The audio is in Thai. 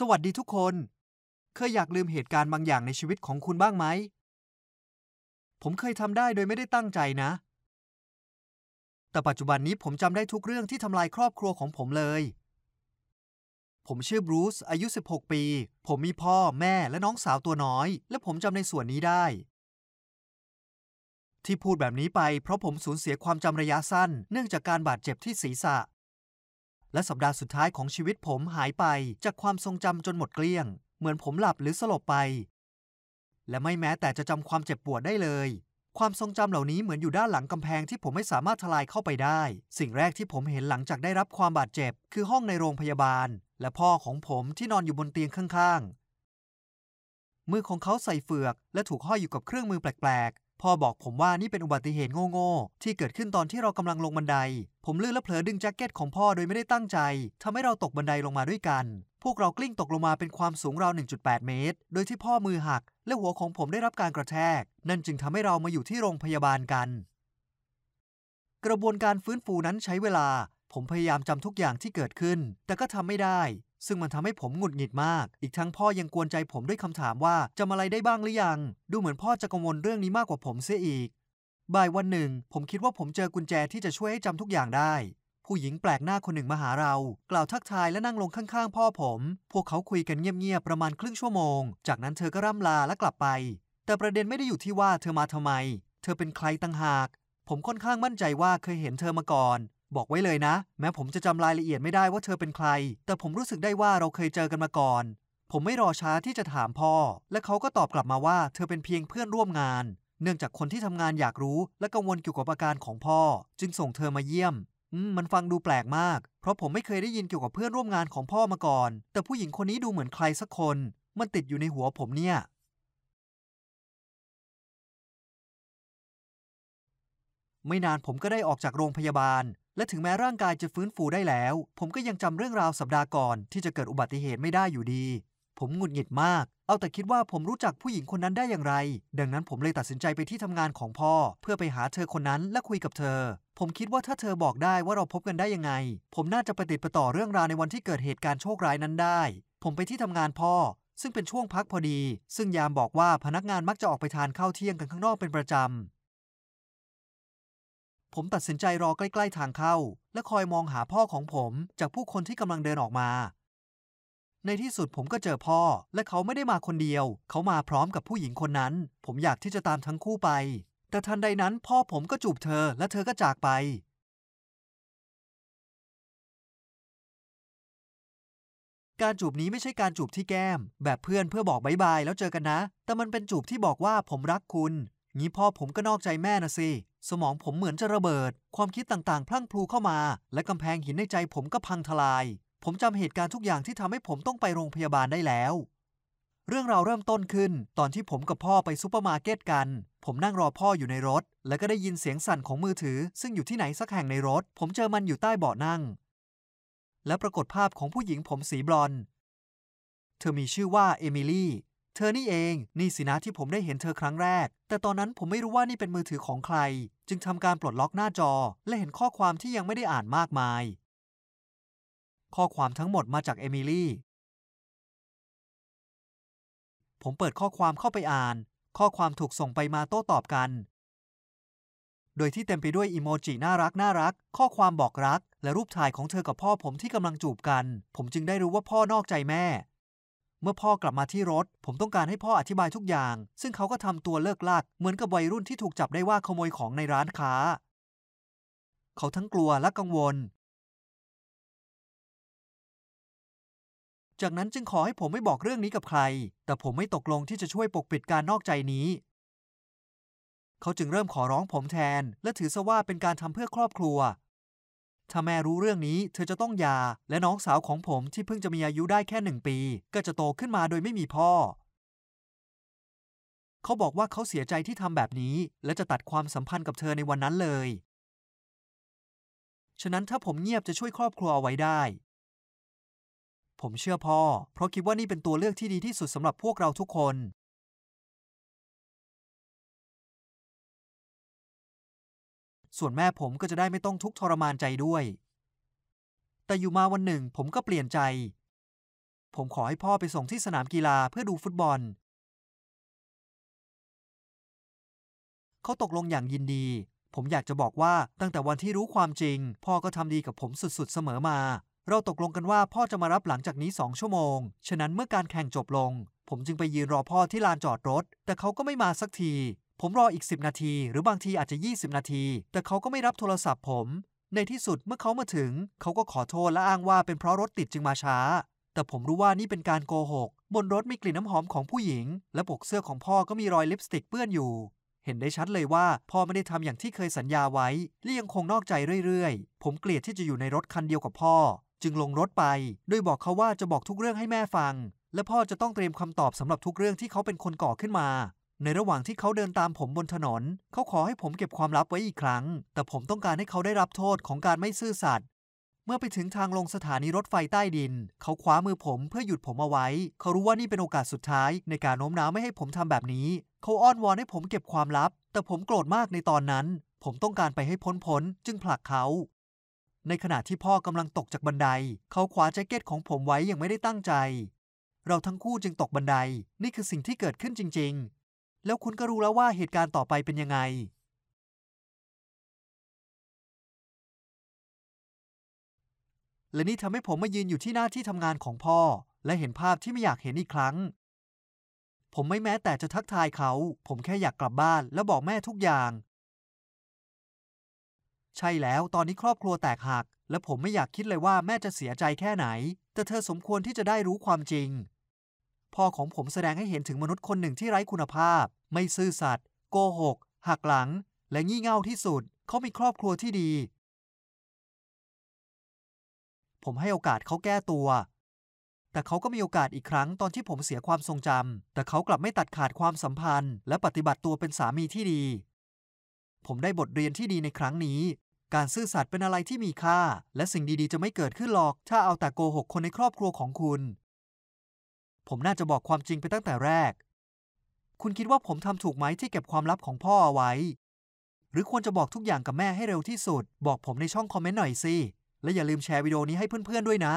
สวัสดีทุกคน เคยอยากลืมเหตุการณ์บางอย่างในชีวิตของคุณบ้างไหม ผมเคยทำได้โดยไม่ได้ตั้งใจนะ แต่ปัจจุบันนี้ผมจำได้ทุกเรื่องที่ทำลายครอบครัวของผมเลย ผมชื่อบรูซอายุ 16 ปี ผมมีพ่อแม่และน้องสาวตัวน้อย และผมจำในส่วนนี้ได้ ที่พูดแบบนี้ไปเพราะผมสูญเสียความจำระยะสั้น เนื่องจากการบาดเจ็บที่ศีรษะ และสัปดาห์สุดท้ายของชีวิตผมหายไปจากความทรงจำจนหมดเกลี้ยง เหมือนผมหลับหรือสลบไป และไม่แม้แต่จะจำความเจ็บปวดได้เลย ความทรงจำเหล่านี้เหมือนอยู่ด้านหลังกำแพงที่ผมไม่สามารถทลายเข้าไปได้ สิ่งแรกที่ผมเห็นหลังจากได้รับความบาดเจ็บ คือห้องในโรงพยาบาล และพ่อของผมที่นอนอยู่บนเตียงข้างๆมือของเขาใส่เฟือกและถูกห้อยอยู่กับเครื่องมือแปลก พ่อบอกผมว่านี่เป็นอุบัติเหตุโง่ๆที่เกิดขึ้นตอนที่เรากำลังลงบันได ผมลื่นและเผลอดึงแจ็คเก็ตของพ่อโดยไม่ได้ตั้งใจทำให้เราตกบันไดลงมาด้วยกัน พวกเรากลิ้งตกลงมาเป็นความสูงราว 1.8 เมตร โดยที่พ่อมือหัก และหัวของผมได้รับการกระแทก นั่นจึงทำให้เรามาอยู่ที่โรงพยาบาลกัน กระบวนการฟื้นฟูนั้นใช้เวลา ผมพยายามจำทุกอย่างที่เกิดขึ้น แต่ก็ทำไม่ได้ ซึ่งมันทำให้ผมหงุดหงิดมาก อีกทั้งพ่อยังกวนใจผมด้วยคำถามว่าจำอะไรได้บ้างหรือยัง ดูเหมือนพ่อจะกังวลเรื่องนี้มากกว่าผมเสียอีก บ่ายวันหนึ่ง ผมคิดว่าผมเจอกุญแจที่จะช่วยให้จำทุกอย่างได้ ผู้หญิงแปลกหน้าคนหนึ่งมาหาเรา กล่าวทักทายและนั่งลงข้างๆ พ่อผม พวกเขาคุยกันเงียบๆประมาณครึ่งชั่วโมง จากนั้นเธอก็ร่ำลาและกลับไป แต่ประเด็นไม่ได้อยู่ที่ว่าเธอมาทำไม เธอเป็นใครต่างหากผมค่อนข้างมั่นใจว่าเคยเห็นเธอมาก่อน บอกไว้เลยนะ แม้ผมจะจำรายละเอียดไม่ได้ว่าเธอเป็นใคร แต่ผมรู้สึกได้ว่าเราเคยเจอกันมาก่อน ผมไม่รอช้าที่จะถามพ่อ และเขาก็ตอบกลับมาว่าเธอเป็นเพียงเพื่อนร่วมงาน เนื่องจากคนที่ทำงานอยากรู้ และกังวลเกี่ยวกับอาการของพ่อ จึงส่งเธอมาเยี่ยมมันฟังดูแปลกมาก เพราะผมไม่เคยได้ยินเกี่ยวกับเพื่อนร่วมงานของพ่อมาก่อน แต่ผู้หญิงคนนี้ดูเหมือนใครสักคน มันติดอยู่ในหัวผมเนี่ย ไม่นานผมก็ได้ออกจากโรงพยาบาล และถึงแม้ร่างกายจะฟื้นฟูได้แล้ว ผมก็ยังจำเรื่องราวสัปดาห์ก่อนที่จะเกิดอุบัติเหตุไม่ได้อยู่ดี ผมหงุดหงิดมาก เอาแต่คิดว่าผมรู้จักผู้หญิงคนนั้นได้อย่างไร ดังนั้นผมเลยตัดสินใจไปที่ทำงานของพ่อ เพื่อไปหาเธอคนนั้นและคุยกับเธอ ผมคิดว่าถ้าเธอบอกได้ว่าเราพบกันได้ยังไง ผมน่าจะประติดประต่อเรื่องราวในวันที่เกิดเหตุการณ์โชคร้ายนั้นได้ ผมไปที่ทำงานพ่อซึ่งเป็นช่วงพักพอดี ซึ่งยามบอกว่าพนักงานมักจะออกไปทานข้าวเที่ยงกันข้างนอกเป็นประจำ ผมตัดสินใจรอใกล้ๆทางเข้า และคอยมองหาพ่อของผมจากผู้คนที่กำลังเดินออกมา ในที่สุดผมก็เจอพ่อ และเขาไม่ได้มาคนเดียว เขามาพร้อมกับผู้หญิงคนนั้น ผมอยากที่จะตามทั้งคู่ไป แต่ทันใดนั้นพ่อผมก็จูบเธอและเธอก็จากไป การจูบนี้ไม่ใช่การจูบที่แก้ม แบบเพื่อนเพื่อบอกบายบายแล้วเจอกันนะ แต่มันเป็นจูบที่บอกว่าผมรักคุณ งี้พ่อผมก็นอกใจแม่นะสิ สมองผมเหมือนจะระเบิด ความคิดต่างๆ พรั่งพรูเข้ามา และกำแพงหินในใจผมก็พังทลาย ผมจำเหตุการณ์ทุกอย่างที่ทำให้ผมต้องไปโรงพยาบาลได้แล้ว เรื่องราวเริ่มต้นขึ้น ตอนที่ผมกับพ่อไปซูเปอร์มาร์เก็ตกัน ผมนั่งรอพ่ออยู่ในรถ แล้วก็ได้ยินเสียงสั่นของมือถือ ซึ่งอยู่ที่ไหนสักแห่งในรถ ผมเจอมันอยู่ใต้เบาะนั่ง และปรากฏภาพของผู้หญิงผมสีบลอนด์ เธอมีชื่อว่าเอมิลี่ เธอนี่เอง นี่สินะที่ผมได้เห็นเธอครั้งแรก แต่ตอนนั้นผมไม่รู้ว่านี่เป็นมือถือของใคร จึงทำการปลดล็อกหน้าจอ และเห็นข้อความที่ยังไม่ได้อ่านมากมาย ข้อความทั้งหมดมาจากเอมิลี่ผมเปิดข้อความเข้าไปอ่าน ข้อความถูกส่งไปมาโต้ตอบกัน โดยที่เต็มไปด้วยอีโมจิน่ารักน่ารัก ข้อความบอกรัก และรูปถ่ายของเธอกับพ่อผมที่กำลังจูบกัน ผมจึงได้รู้ว่าพ่อนอกใจแม่ มื่อพ่อกลับมาที่รถ ผมต้องการให้พ่ออธิบายทุกอย่าง ซึ่งเขาก็ทำตัวเลิกลักเหมือนกับวัยรุ่นที่ถูกจับได้ว่าขโมยของในร้านค้า เขาทั้งกลัวและกังวล จากนั้นจึงขอให้ผมไม่บอกเรื่องนี้กับใคร แต่ผมไม่ตกลงที่จะช่วยปกปิดการนอกใจนี้ เขาจึงเริ่มขอร้องผมแทน และถือซะว่าเป็นการทำเพื่อครอบครัว ถ้าแม่รู้เรื่องนี้เธอจะต้องหย่า และน้องสาวของผมที่เพิ่งจะมีอายุได้แค่หนึ่งปี ก็จะโตขึ้นมาโดยไม่มีพ่อ เขาบอกว่าเขาเสียใจที่ทำแบบนี้ และจะตัดความสัมพันธ์กับเธอในวันนั้นเลย ฉะนั้นถ้าผมเงียบจะช่วยครอบครัวเอาไว้ได้ ผมเชื่อพ่อ เพราะคิดว่านี่เป็นตัวเลือกที่ดีที่สุดสำหรับพวกเราทุกคน ส่วนแม่ผมก็จะได้ไม่ต้องทุกข์ทรมานใจด้วย แต่อยู่มาวันหนึ่งผมก็เปลี่ยนใจ ผมขอให้พ่อไปส่งที่สนามกีฬาเพื่อดูฟุตบอล เขาตกลงอย่างยินดี ผมอยากจะบอกว่าตั้งแต่วันที่รู้ความจริง พ่อก็ทำดีกับผมสุดๆเสมอมา เราตกลงกันว่าพ่อจะมารับหลังจากนี้2ชั่วโมง ฉะนั้นเมื่อการแข่งจบลง ผมจึงไปยืนรอพ่อที่ลานจอดรถ แต่เขาก็ไม่มาสักที ผมรออีก 10 นาที หรือบางทีอาจจะ 20 นาที แต่เขาก็ไม่รับโทรศัพท์ผม ในที่สุดเมื่อเขามาถึง เขาก็ขอโทษและอ้างว่าเป็นเพราะรถติดจึงมาช้า แต่ผมรู้ว่านี่เป็นการโกหก บนรถมีกลิ่นน้ำหอมของผู้หญิง และปกเสื้อของพ่อก็มีรอยลิปสติกเปื้อนอยู่ เห็นได้ชัดเลยว่าพ่อไม่ได้ทำอย่างที่เคยสัญญาไว้และยังคงนอกใจเรื่อยๆ ผมเกลียดที่จะอยู่ในรถคันเดียวกับพ่อ จึงลงรถไป โดยบอกเขาว่าจะบอกทุกเรื่องให้แม่ฟัง และพ่อจะต้องเตรียมคำตอบสำหรับทุกเรื่องที่เขาเป็นคนก่อขึ้นมา ในระหว่างที่เขาเดินตามผมบนถนน เขาขอให้ผมเก็บความลับไว้อีกครั้ง แต่ผมต้องการให้เขาได้รับโทษของการไม่ซื่อสัตย์เมื่อไปถึงทางลงสถานีรถไฟใต้ดิน เขาคว้ามือผมเพื่อหยุดผมเอาไว้ เขารู้ว่านี่เป็นโอกาสสุดท้าย ในการโน้มน้าวไม่ให้ผมทำแบบนี้ เขาอ้อนวอนให้ผมเก็บความลับ แต่ผมโกรธมากในตอนนั้น ผมต้องการไปให้พ้นพ้นจึงผลักเขา ในขณะที่พ่อกำลังตกจากบันได เขาคว้าแจ็คเก็ตของผมไว้อย่างไม่ได้ตั้งใจ เราทั้งคู่จึงตกบันได นี่คือสิ่งที่เกิดขึ้นจริง แล้วคุณก็รู้แล้วว่าเหตุการณ์ต่อไปเป็นยังไง และนี่ทำให้ผมมายืนอยู่ที่หน้าที่ทำงานของพ่อ และเห็นภาพที่ไม่อยากเห็นอีกครั้ง ผมไม่แม้แต่จะทักทายเขา ผมแค่อยากกลับบ้าน แล้วบอกแม่ทุกอย่าง ใช่แล้วตอนนี้ครอบครัวแตกหัก และผมไม่อยากคิดเลยว่าแม่จะเสียใจแค่ไหน แต่เธอสมควรที่จะได้รู้ความจริงพ่อของผมแสดงให้เห็นถึงมนุษย์คนหนึ่งที่ไร้คุณภาพ ไม่ซื่อสัตย์โกหก หักหลัง และงี่เง่าที่สุด เขามีครอบครัวที่ดี ผมให้โอกาสเขาแก้ตัว แต่เขาก็มีโอกาสอีกครั้งตอนที่ผมเสียความทรงจำ แต่เขากลับไม่ตัดขาดความสัมพันธ์ และปฏิบัติตัวเป็นสามีที่ดี ผมได้บทเรียนที่ดีในครั้งนี้ การซื่อสัตย์เป็นอะไรที่มีค่า และสิ่งดีๆ จะไม่เกิดขึ้นหรอก ถ้าเอาแต่โกหกคนในครอบครัวของคุณ ผมน่าจะบอกความจริงไปตั้งแต่แรก คุณคิดว่าผมทำถูกไหมที่เก็บความลับของพ่อเอาไว้ หรือควรจะบอกทุกอย่างกับแม่ให้เร็วที่สุด บอกผมในช่องคอมเมนต์หน่อยสิ และอย่าลืมแชร์วิดีโอนี้ให้เพื่อนๆด้วยนะ